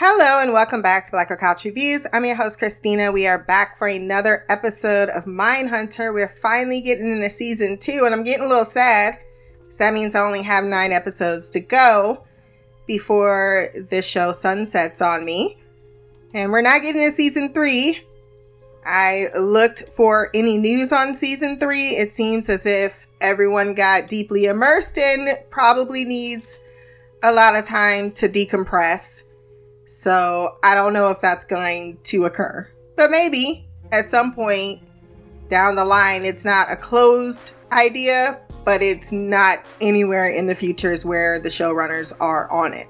Hello and welcome back to Black Couch Reviews. I'm your host, Christina. We are back for another episode of Mindhunter. We're finally getting into season two, and I'm getting a little sad. So that means I only have nine episodes to go before this show sunsets on me. And we're not getting to season three. I looked for any news on season three. It seems as if everyone got deeply immersed and probably needs a lot of time to decompress so I don't know if that's going to occur. But maybe at some point down the line, it's not a closed idea, but it's not anywhere in the futures where the showrunners are on it.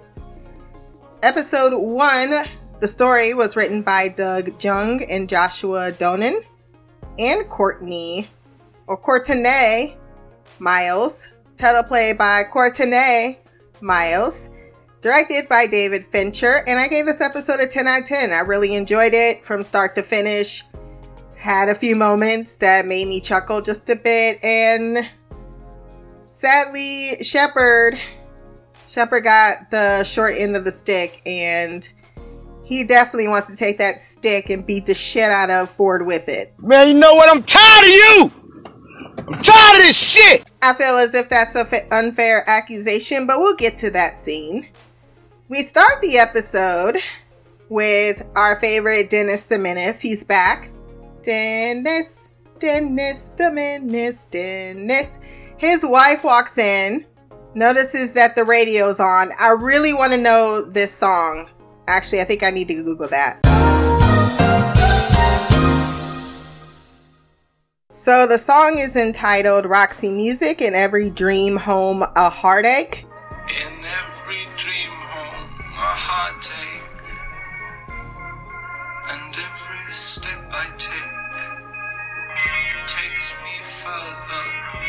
Episode one, the story was written by Doug Jung and Joshua Donen and Courtney or Courtenay Miles, teleplay by Courtenay Miles directed by David Fincher. And I gave this episode a 10 out of 10. I really enjoyed it from start to finish. Had a few moments that made me chuckle just a bit. And sadly, Shepard, Shepard got the short end of the stick and he definitely wants to take that stick and beat the shit out of Ford with it. Man, you know what? I'm tired of you! I'm tired of this shit! I feel as if that's an unfair accusation, but we'll get to that scene. We start the episode with our favorite Dennis the Menace. He's back. Dennis, Dennis the Menace, Dennis. His wife walks in, notices that the radio's on. I really want to know this song. Actually, I think I need to Google that. So the song is entitled Roxy Music and Every Dream Home a Heartache.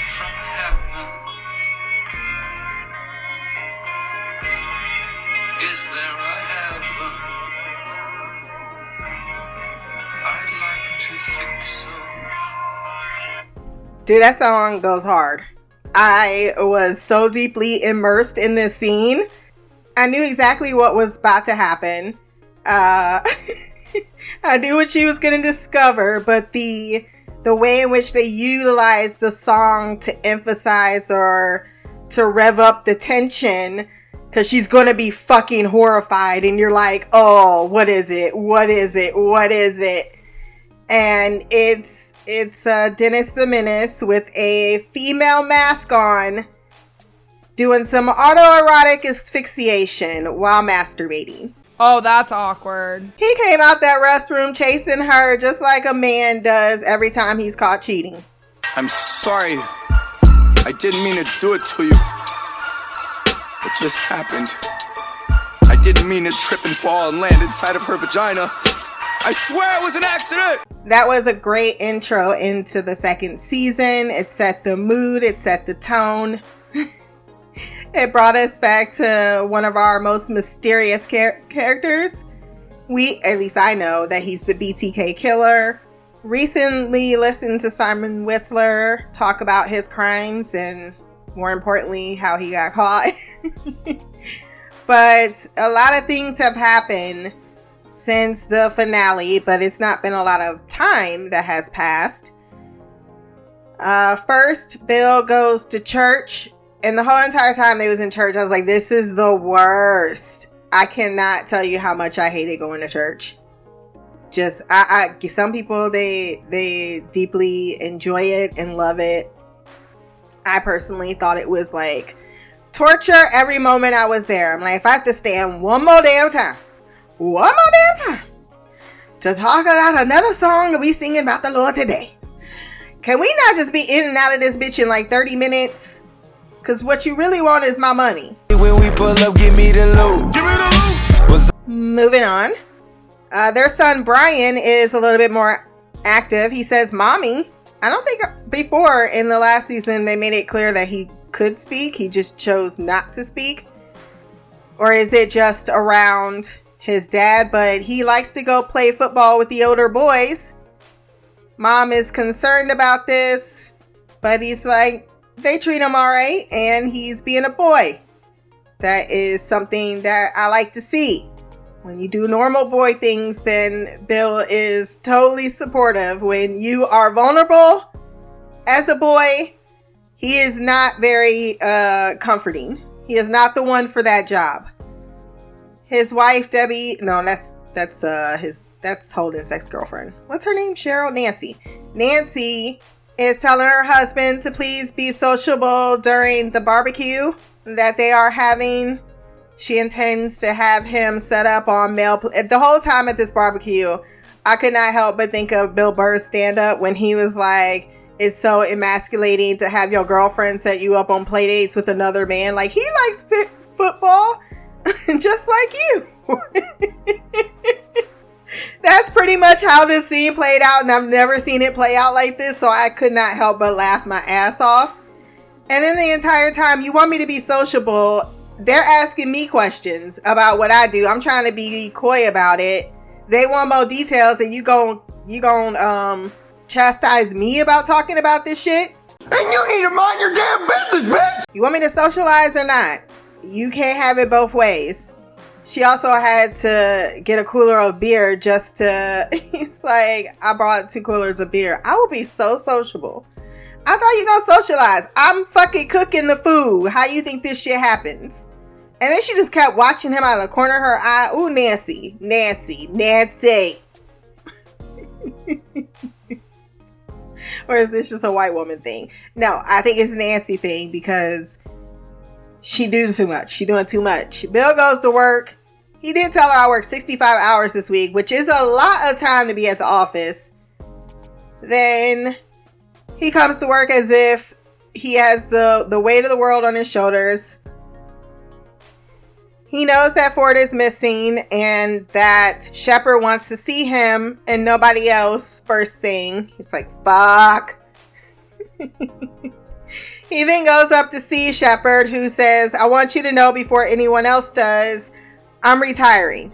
From heaven. Is there a heaven? I'd like to think so. Dude, that song goes hard. I was so deeply immersed in this scene I knew exactly what was about to happen. Uh, I knew what she was going to discover, but the the way in which they utilize the song to emphasize or to rev up the tension because she's gonna be fucking horrified and you're like oh what is it? What is it? What is it? And it's it's uh, dennis the menace with a female mask on doing some autoerotic asphyxiation while masturbating. Oh, that's awkward. He came out that restroom chasing her just like a man does every time he's caught cheating. I'm sorry. I didn't mean to do it to you. It just happened. I didn't mean to trip and fall and land inside of her vagina. I swear it was an accident! That was a great intro into the second season. It set the mood, it set the tone. It brought us back to one of our most mysterious char- characters. We, at least I know, that he's the BTK killer. Recently listened to Simon Whistler talk about his crimes and, more importantly, how he got caught. but a lot of things have happened since the finale, but it's not been a lot of time that has passed. Uh, first, Bill goes to church and the whole entire time they was in church, I was like, this is the worst. I cannot tell you how much I hated going to church. Just I, I some people they they deeply enjoy it and love it. I personally thought it was like torture every moment I was there. I'm like, if I have to stand one more damn time, one more damn time to talk about another song we singing about the Lord today. Can we not just be in and out of this bitch in like 30 minutes? Cause what you really want is my money. When we pull up, give me the loot. Give me the loot. Moving on. Uh, their son Brian is a little bit more active. He says, "Mommy." I don't think before in the last season they made it clear that he could speak. He just chose not to speak. Or is it just around his dad? But he likes to go play football with the older boys. Mom is concerned about this, but he's like, they treat him all right and he's being a boy. That is something that I like to see. When you do normal boy things, then Bill is totally supportive. When you are vulnerable as a boy, he is not very uh, comforting. He is not the one for that job. His wife Debbie, no, that's that's uh his that's Holden's ex girlfriend. What's her name? Cheryl Nancy. Nancy is telling her husband to please be sociable during the barbecue that they are having. She intends to have him set up on male. Pl- the whole time at this barbecue, I could not help but think of Bill Burr's stand up when he was like, it's so emasculating to have your girlfriend set you up on play dates with another man. Like, he likes football just like you. That's pretty much how this scene played out, and I've never seen it play out like this, so I could not help but laugh my ass off. And then the entire time, you want me to be sociable. They're asking me questions about what I do. I'm trying to be coy about it. They want more details, and you gon' you gon' um chastise me about talking about this shit. And you need to mind your damn business, bitch! You want me to socialize or not? You can't have it both ways. She also had to get a cooler of beer just to. It's like, I brought two coolers of beer. I will be so sociable. I thought you gonna socialize. I'm fucking cooking the food. How you think this shit happens? And then she just kept watching him out of the corner of her eye. Ooh, Nancy, Nancy, Nancy. or is this just a white woman thing? No, I think it's Nancy thing because she doing too much. She doing too much. Bill goes to work. He did tell her I worked 65 hours this week, which is a lot of time to be at the office. Then he comes to work as if he has the, the weight of the world on his shoulders. He knows that Ford is missing and that Shepard wants to see him and nobody else first thing. He's like, fuck. he then goes up to see Shepard, who says, I want you to know before anyone else does, I'm retiring.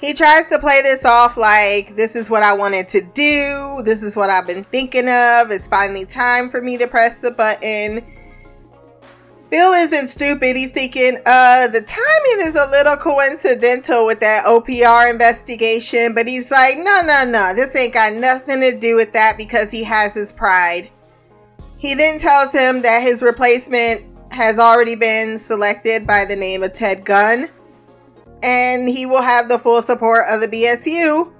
He tries to play this off like this is what I wanted to do. This is what I've been thinking of. It's finally time for me to press the button. Bill isn't stupid. He's thinking, uh, the timing is a little coincidental with that OPR investigation, but he's like, no, no, no, this ain't got nothing to do with that because he has his pride. He then tells him that his replacement has already been selected by the name of Ted Gunn, and he will have the full support of the BSU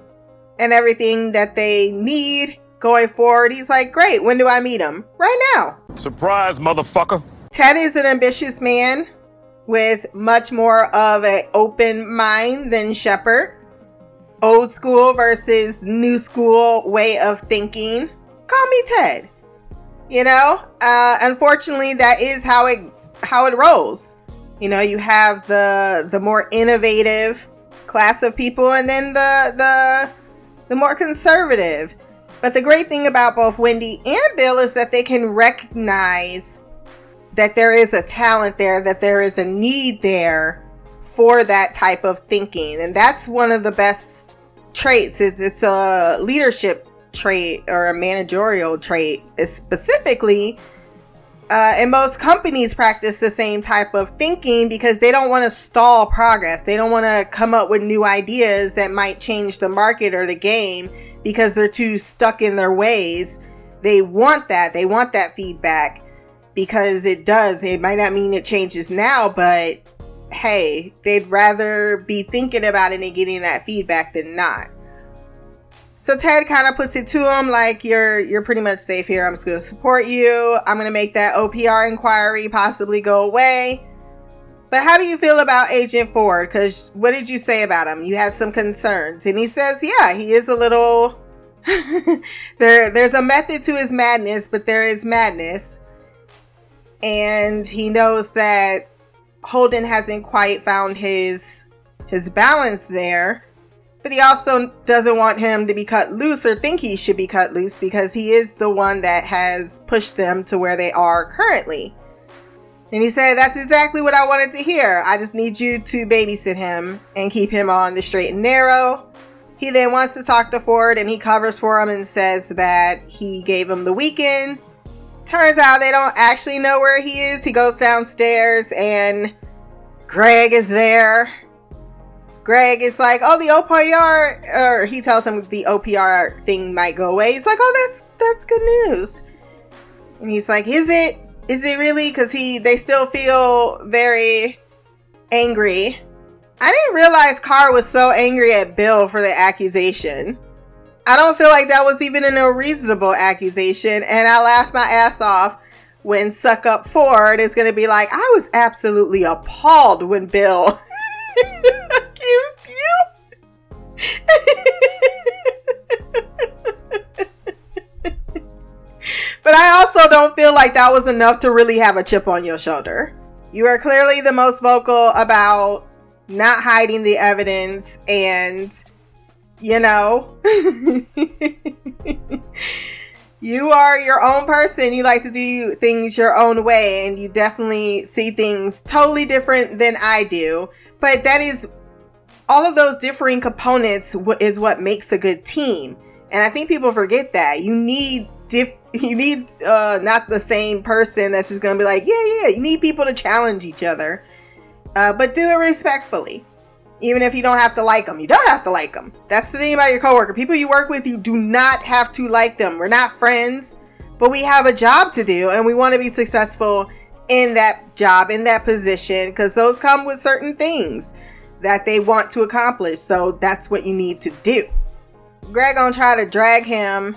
and everything that they need going forward. He's like, great, when do I meet him? Right now. Surprise, motherfucker. Ted is an ambitious man with much more of an open mind than Shepard. Old school versus new school way of thinking. Call me Ted. You know, uh, unfortunately, that is how it how it rolls. You know, you have the the more innovative class of people, and then the the the more conservative. But the great thing about both Wendy and Bill is that they can recognize that there is a talent there, that there is a need there for that type of thinking. And that's one of the best traits. It's, it's a leadership trait or a managerial trait, it's specifically. Uh, and most companies practice the same type of thinking because they don't want to stall progress. They don't want to come up with new ideas that might change the market or the game because they're too stuck in their ways. They want that. They want that feedback because it does. It might not mean it changes now, but hey, they'd rather be thinking about it and getting that feedback than not. So Ted kind of puts it to him like you're you're pretty much safe here. I'm just going to support you. I'm going to make that OPR inquiry possibly go away. But how do you feel about Agent Ford? Because what did you say about him? You had some concerns, and he says, yeah, he is a little. there, there's a method to his madness, but there is madness and he knows that Holden hasn't quite found his his balance there. But he also doesn't want him to be cut loose or think he should be cut loose because he is the one that has pushed them to where they are currently. And he said, That's exactly what I wanted to hear. I just need you to babysit him and keep him on the straight and narrow. He then wants to talk to Ford and he covers for him and says that he gave him the weekend Turns out they don't actually know where he is. He goes downstairs and Greg is there. Greg is like, "Oh, the OPR," or he tells him the OPR thing might go away. He's like, "Oh, that's that's good news." And he's like, "Is it? Is it really?" Because he they still feel very angry. I didn't realize Carr was so angry at Bill for the accusation. I don't feel like that was even a reasonable accusation, and I laughed my ass off when Suck Up Ford is going to be like, I was absolutely appalled when Bill but I also don't feel like that was enough to really have a chip on your shoulder. You are clearly the most vocal about not hiding the evidence and, you know, you are your own person. You like to do things your own way, and you definitely see things totally different than I do. But that is all of those differing components is what makes a good team. And I think people forget that. You need diff you need uh not the same person that's just gonna be like, yeah, yeah. You need people to challenge each other. Uh, but do it respectfully. Even if you don't have to like them, you don't have to like them. That's the thing about your coworker. People you work with, you do not have to like them. We're not friends, but we have a job to do and we want to be successful in that job, in that position, because those come with certain things that they want to accomplish. So that's what you need to do. Greg gonna try to drag him.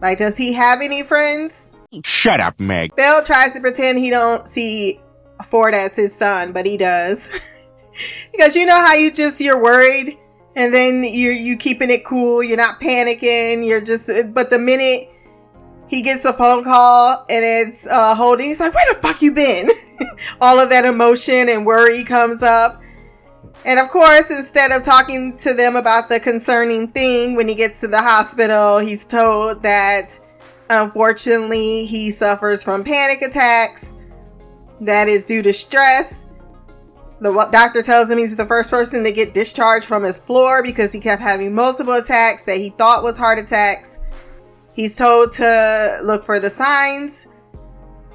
Like, does he have any friends? Shut up, Meg. Bill tries to pretend he don't see Ford as his son, but he does. because you know how you just you're worried and then you you keeping it cool, you're not panicking, you're just but the minute he gets a phone call and it's uh Holden, he's like, Where the fuck you been? All of that emotion and worry comes up. And of course, instead of talking to them about the concerning thing, when he gets to the hospital, he's told that unfortunately he suffers from panic attacks that is due to stress. The doctor tells him he's the first person to get discharged from his floor because he kept having multiple attacks that he thought was heart attacks. He's told to look for the signs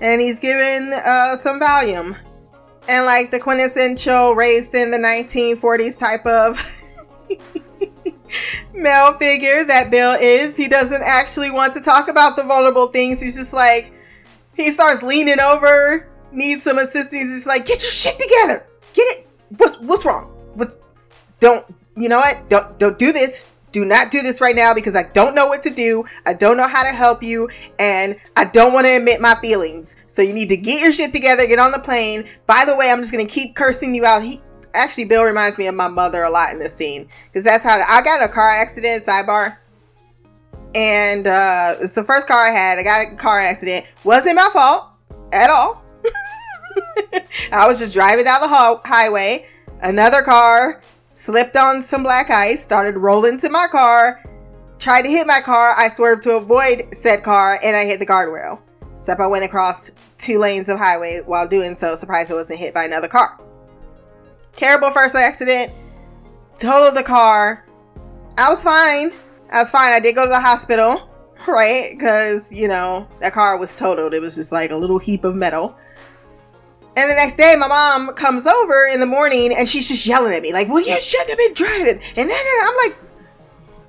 and he's given uh, some Valium. And like the quintessential raised in the 1940s type of male figure that Bill is, he doesn't actually want to talk about the vulnerable things. He's just like, he starts leaning over needs some assistance, He's like, get your shit together. Get it. What's what's wrong? What? Don't you know what? Don't don't do this. Do not do this right now because I don't know what to do. I don't know how to help you, and I don't want to admit my feelings. So you need to get your shit together. Get on the plane. By the way, I'm just gonna keep cursing you out. He actually Bill reminds me of my mother a lot in this scene because that's how I got a car accident. Sidebar and uh, it's the first car I had. I got a car accident. Wasn't my fault at all. I was just driving down the ho- highway. Another car slipped on some black ice, started rolling to my car, tried to hit my car. I swerved to avoid said car and I hit the guardrail. Except I went across two lanes of highway while doing so. Surprised I wasn't hit by another car. Terrible first accident. Totaled the car. I was fine. I was fine. I did go to the hospital, right? Because, you know, that car was totaled. It was just like a little heap of metal. And the next day, my mom comes over in the morning and she's just yelling at me, like, well, you shouldn't have been driving. And then I'm like,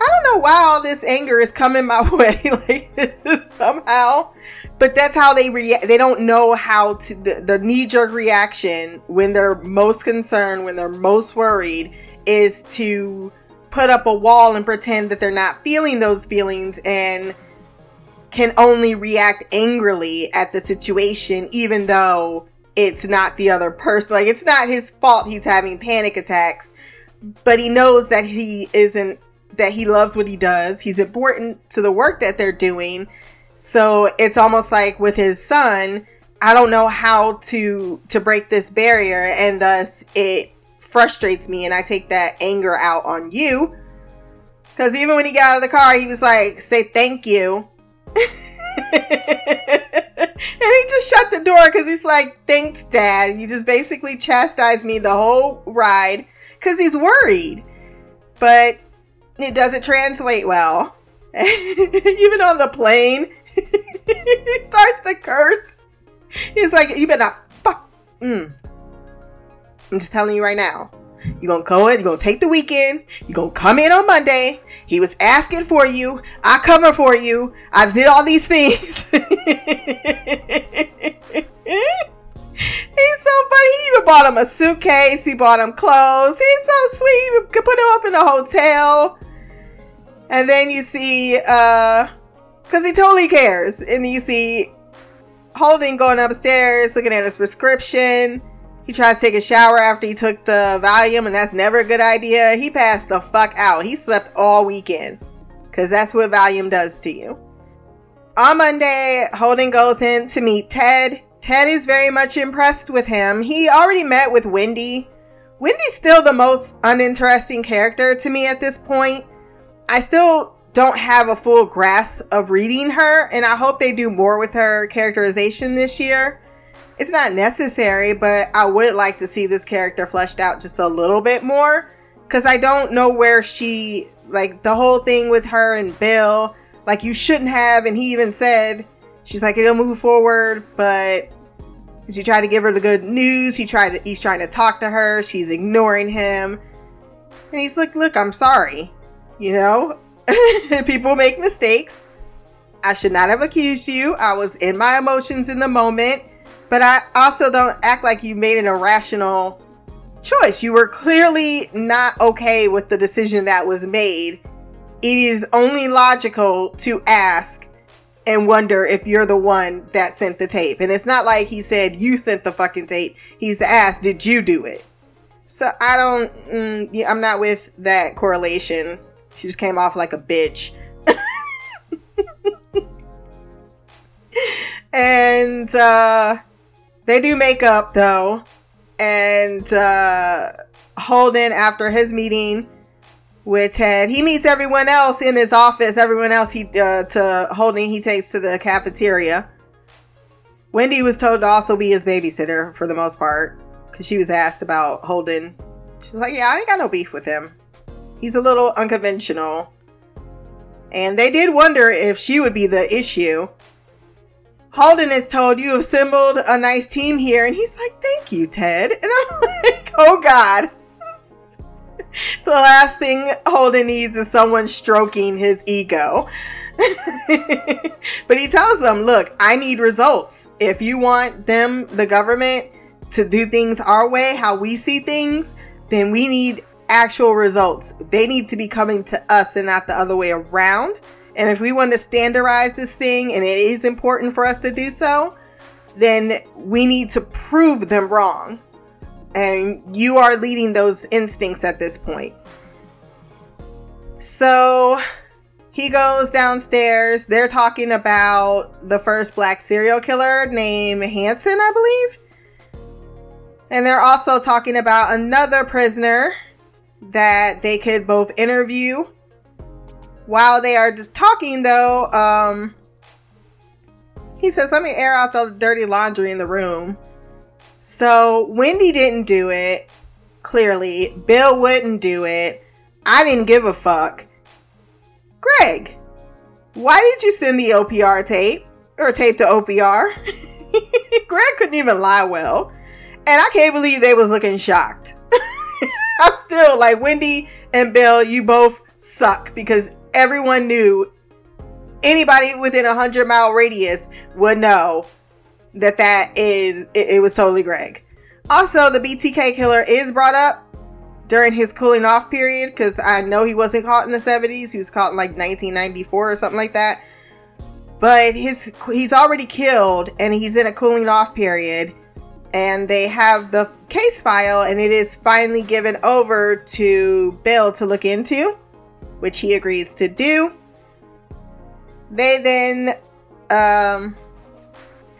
I don't know why all this anger is coming my way. like, this is somehow, but that's how they react. They don't know how to, the, the knee jerk reaction when they're most concerned, when they're most worried, is to put up a wall and pretend that they're not feeling those feelings and can only react angrily at the situation, even though it's not the other person. Like it's not his fault he's having panic attacks, but he knows that he isn't that he loves what he does. He's important to the work that they're doing. So it's almost like with his son, I don't know how to to break this barrier and thus it frustrates me and I take that anger out on you. Cuz even when he got out of the car, he was like, "Say thank you." and he just shut the door because he's like, thanks, dad. You just basically chastised me the whole ride because he's worried. But it doesn't translate well. Even on the plane, he starts to curse. He's like, you better not fuck. Mm. I'm just telling you right now. You're gonna go in, you're gonna take the weekend, you're gonna come in on Monday. He was asking for you, I cover for you, I did all these things. He's so funny. He even bought him a suitcase. He bought him clothes. He's so sweet. He could put him up in a hotel. And then you see, uh, because he totally cares. And you see Holden going upstairs, looking at his prescription. He tries to take a shower after he took the Valium, and that's never a good idea. He passed the fuck out. He slept all weekend because that's what Valium does to you. On Monday, Holden goes in to meet Ted. Ted is very much impressed with him. He already met with Wendy. Wendy's still the most uninteresting character to me at this point. I still don't have a full grasp of reading her, and I hope they do more with her characterization this year. It's not necessary, but I would like to see this character fleshed out just a little bit more because I don't know where she, like, the whole thing with her and Bill, like, you shouldn't have, and he even said, she's like, it'll move forward, but she tried to give her the good news. He tried to, he's trying to talk to her. She's ignoring him. And he's like, look, I'm sorry. You know, people make mistakes. I should not have accused you. I was in my emotions in the moment, but I also don't act like you made an irrational choice. You were clearly not okay with the decision that was made. It is only logical to ask and wonder if you're the one that sent the tape. And it's not like he said you sent the fucking tape. He's asked, did you do it? So I don't, mm, I'm not with that correlation. She just came off like a bitch. and uh, they do make up though. And uh, Holden, after his meeting with Ted, he meets everyone else in his office. Everyone else he uh, to Holden he takes to the cafeteria. Wendy was told to also be his babysitter for the most part because she was asked about Holden. She's like, "Yeah, I ain't got no beef with him." He's a little unconventional. And they did wonder if she would be the issue. Holden is told you assembled a nice team here, and he's like, Thank you, Ted. And I'm like, Oh God. so the last thing Holden needs is someone stroking his ego. but he tells them, Look, I need results. If you want them, the government, to do things our way, how we see things, then we need actual results. They need to be coming to us and not the other way around. And if we want to standardize this thing, and it is important for us to do so, then we need to prove them wrong. And you are leading those instincts at this point. So he goes downstairs. They're talking about the first black serial killer named Hanson, I believe. And they're also talking about another prisoner that they could both interview. While they are talking, though, um, he says, Let me air out the dirty laundry in the room. So Wendy didn't do it, clearly. Bill wouldn't do it. I didn't give a fuck. Greg, why did you send the OPR tape? Or tape to OPR? Greg couldn't even lie well. And I can't believe they was looking shocked. I'm still like Wendy and Bill, you both suck because everyone knew anybody within a hundred mile radius would know that that is it, it was totally Greg. Also, the BTK killer is brought up during his cooling off period because I know he wasn't caught in the 70s. He was caught in like 1994 or something like that. But his he's already killed and he's in a cooling off period and they have the case file and it is finally given over to Bill to look into, which he agrees to do. They then, um,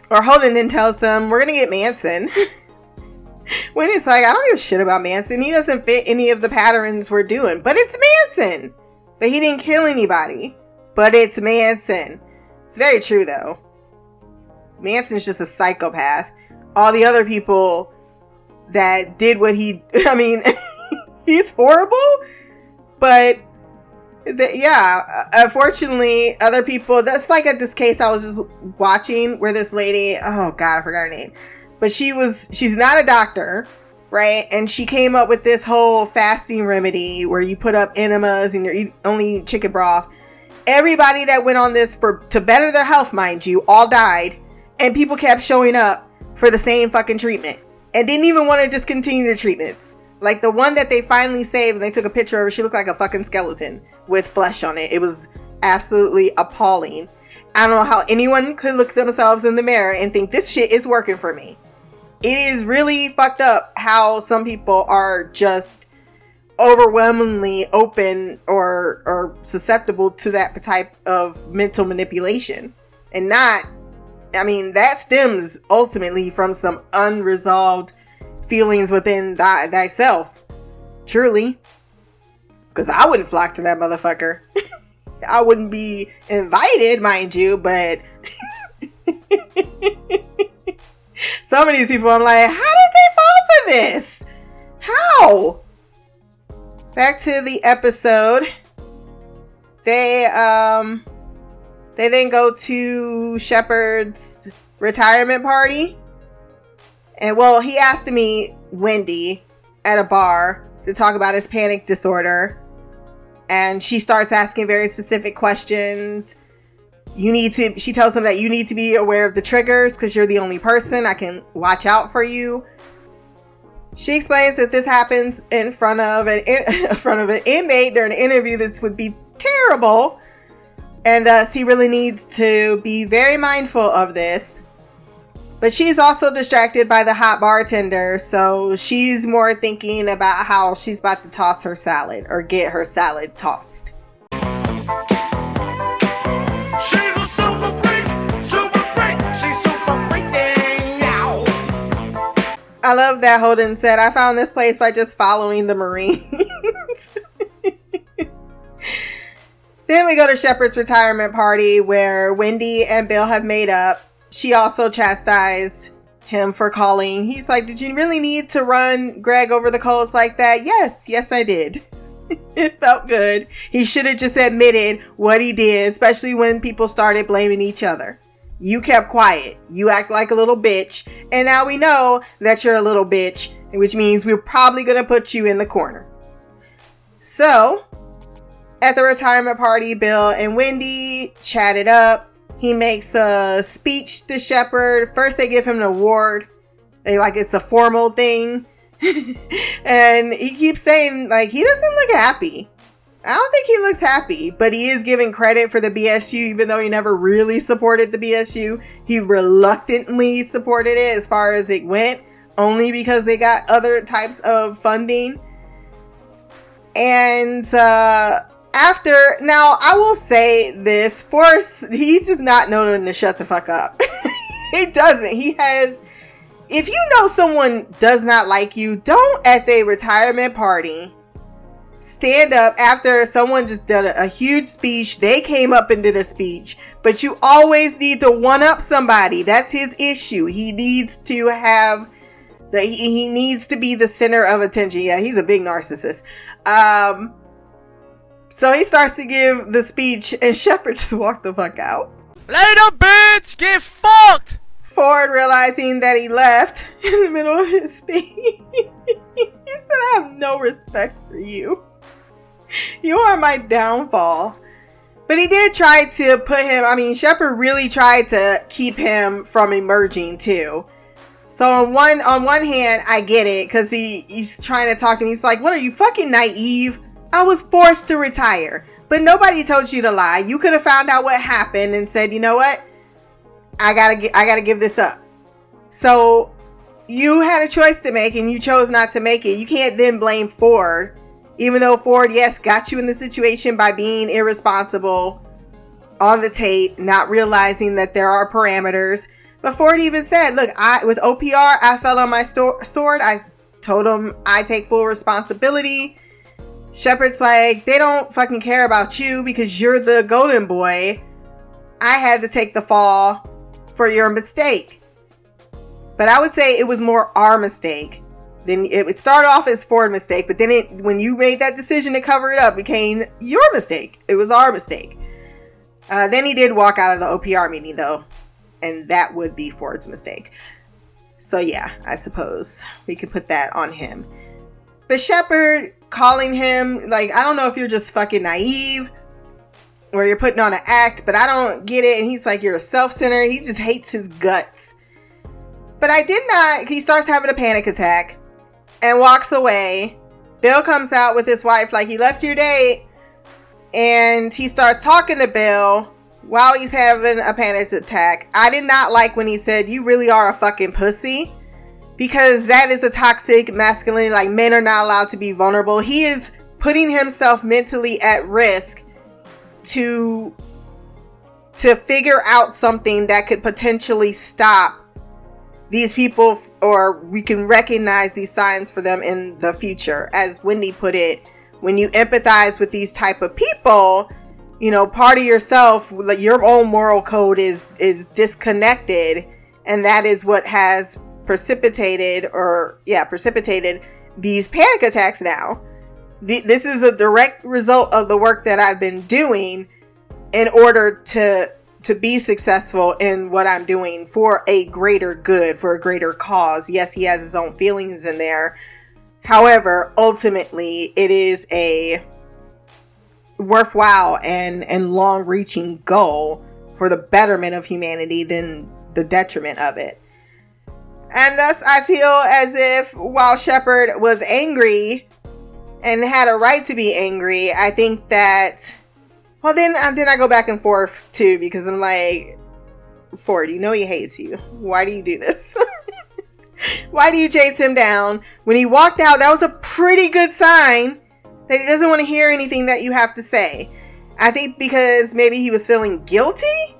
or Holden then tells them, We're gonna get Manson. when it's like, I don't give a shit about Manson. He doesn't fit any of the patterns we're doing, but it's Manson. But he didn't kill anybody, but it's Manson. It's very true though. Manson's just a psychopath all the other people that did what he I mean he's horrible but the, yeah uh, unfortunately other people that's like at this case I was just watching where this lady oh god I forgot her name but she was she's not a doctor right? And she came up with this whole fasting remedy where you put up enemas and you're only chicken broth. Everybody that went on this for to better their health, mind you, all died, and people kept showing up for the same fucking treatment and didn't even want to discontinue the treatments. Like the one that they finally saved, and they took a picture of her. She looked like a fucking skeleton with flesh on it. It was absolutely appalling. I don't know how anyone could look themselves in the mirror and think this shit is working for me. It is really fucked up how some people are just overwhelmingly open or or susceptible to that type of mental manipulation and not I mean that stems ultimately from some unresolved feelings within thy, thyself. Truly. Because I wouldn't flock to that motherfucker. I wouldn't be invited, mind you, but some of these people, I'm like, how did they fall for this? How? Back to the episode. They um they then go to Shepard's retirement party. And well, he asked to meet Wendy at a bar to talk about his panic disorder. And she starts asking very specific questions. You need to, she tells him that you need to be aware of the triggers because you're the only person I can watch out for you. She explains that this happens in front of an in, front of an inmate during an interview. This would be terrible, and thus he really needs to be very mindful of this. But she's also distracted by the hot bartender, so she's more thinking about how she's about to toss her salad or get her salad tossed. She's a super freak, super freak, she's super freaking out. I love that Holden said, I found this place by just following the Marines. then we go to Shepard's retirement party where Wendy and Bill have made up. She also chastised him for calling. He's like, Did you really need to run Greg over the coals like that? Yes, yes, I did. it felt good. He should have just admitted what he did, especially when people started blaming each other. You kept quiet. You act like a little bitch. And now we know that you're a little bitch, which means we're probably going to put you in the corner. So, at the retirement party, Bill and Wendy chatted up. He makes a speech to Shepard. First, they give him an award. They like it's a formal thing. and he keeps saying, like, he doesn't look happy. I don't think he looks happy, but he is giving credit for the BSU, even though he never really supported the BSU. He reluctantly supported it as far as it went, only because they got other types of funding. And uh, after, now I will say this Force, he does not know to shut the fuck up. he doesn't. He has, if you know someone does not like you, don't at their retirement party stand up after someone just did a, a, huge speech. They came up and did a speech, but you always need to one up somebody. That's his issue. He needs to have the he, he needs to be the center of attention. Yeah, he's a big narcissist. Um, so he starts to give the speech, and Shepard just walked the fuck out. Later, bitch! Get fucked! Ford, realizing that he left in the middle of his speech, he said, I have no respect for you. You are my downfall. But he did try to put him, I mean, Shepard really tried to keep him from emerging too. So on one on one hand, I get it, because he he's trying to talk to me. He's like, What are you fucking naive? I was forced to retire. But nobody told you to lie. You could have found out what happened and said, you know what? I gotta I gotta give this up. So you had a choice to make and you chose not to make it. You can't then blame Ford, even though Ford, yes, got you in the situation by being irresponsible on the tape, not realizing that there are parameters. But Ford even said, "Look, I with OPR, I fell on my sto- sword. I told him I take full responsibility." Shepard's like, "They don't fucking care about you because you're the golden boy. I had to take the fall for your mistake." But I would say it was more our mistake. Then it started off as Ford's mistake, but then it when you made that decision to cover it up, became your mistake. It was our mistake. Uh, then he did walk out of the OPR meeting though, and that would be Ford's mistake. So yeah, I suppose we could put that on him. But Shepard calling him like I don't know if you're just fucking naive or you're putting on an act, but I don't get it. And he's like, you're a self-centered. He just hates his guts. But I did not. He starts having a panic attack and walks away. Bill comes out with his wife like he left your date, and he starts talking to Bill while he's having a panic attack. I did not like when he said, "You really are a fucking pussy." Because that is a toxic masculine, like men are not allowed to be vulnerable. He is putting himself mentally at risk to to figure out something that could potentially stop these people or we can recognize these signs for them in the future as wendy put it when you empathize with these type of people you know part of yourself like your own moral code is is disconnected and that is what has precipitated or yeah precipitated these panic attacks now Th- this is a direct result of the work that i've been doing in order to to be successful in what I'm doing for a greater good, for a greater cause. Yes, he has his own feelings in there. However, ultimately, it is a worthwhile and and long-reaching goal for the betterment of humanity than the detriment of it. And thus, I feel as if while Shepard was angry and had a right to be angry, I think that well, then um, then I go back and forth too because I'm like, Ford, you know he hates you. Why do you do this? Why do you chase him down? When he walked out, that was a pretty good sign that he doesn't want to hear anything that you have to say. I think because maybe he was feeling guilty,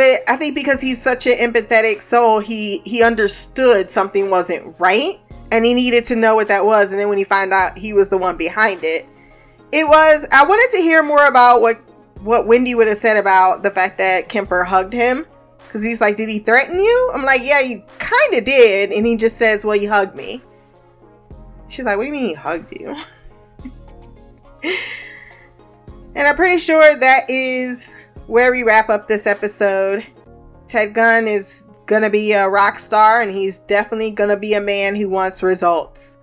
but I think because he's such an empathetic soul, he he understood something wasn't right and he needed to know what that was. And then when he found out he was the one behind it, it was I wanted to hear more about what what Wendy would have said about the fact that Kemper hugged him. Because he's like, Did he threaten you? I'm like, Yeah, you kind of did. And he just says, Well, you hugged me. She's like, What do you mean he hugged you? and I'm pretty sure that is where we wrap up this episode. Ted Gunn is going to be a rock star and he's definitely going to be a man who wants results.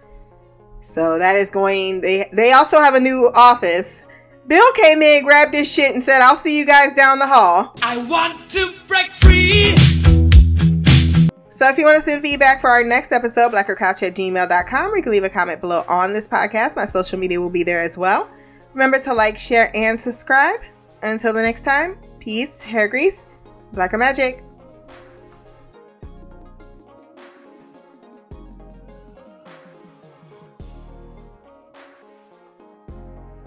So that is going they they also have a new office Bill came in, grabbed his shit, and said, I'll see you guys down the hall. I want to break free. So if you want to send feedback for our next episode, blackercouch at gmail.com, or you can leave a comment below on this podcast. My social media will be there as well. Remember to like, share, and subscribe. Until the next time, peace, hair grease, blacker magic.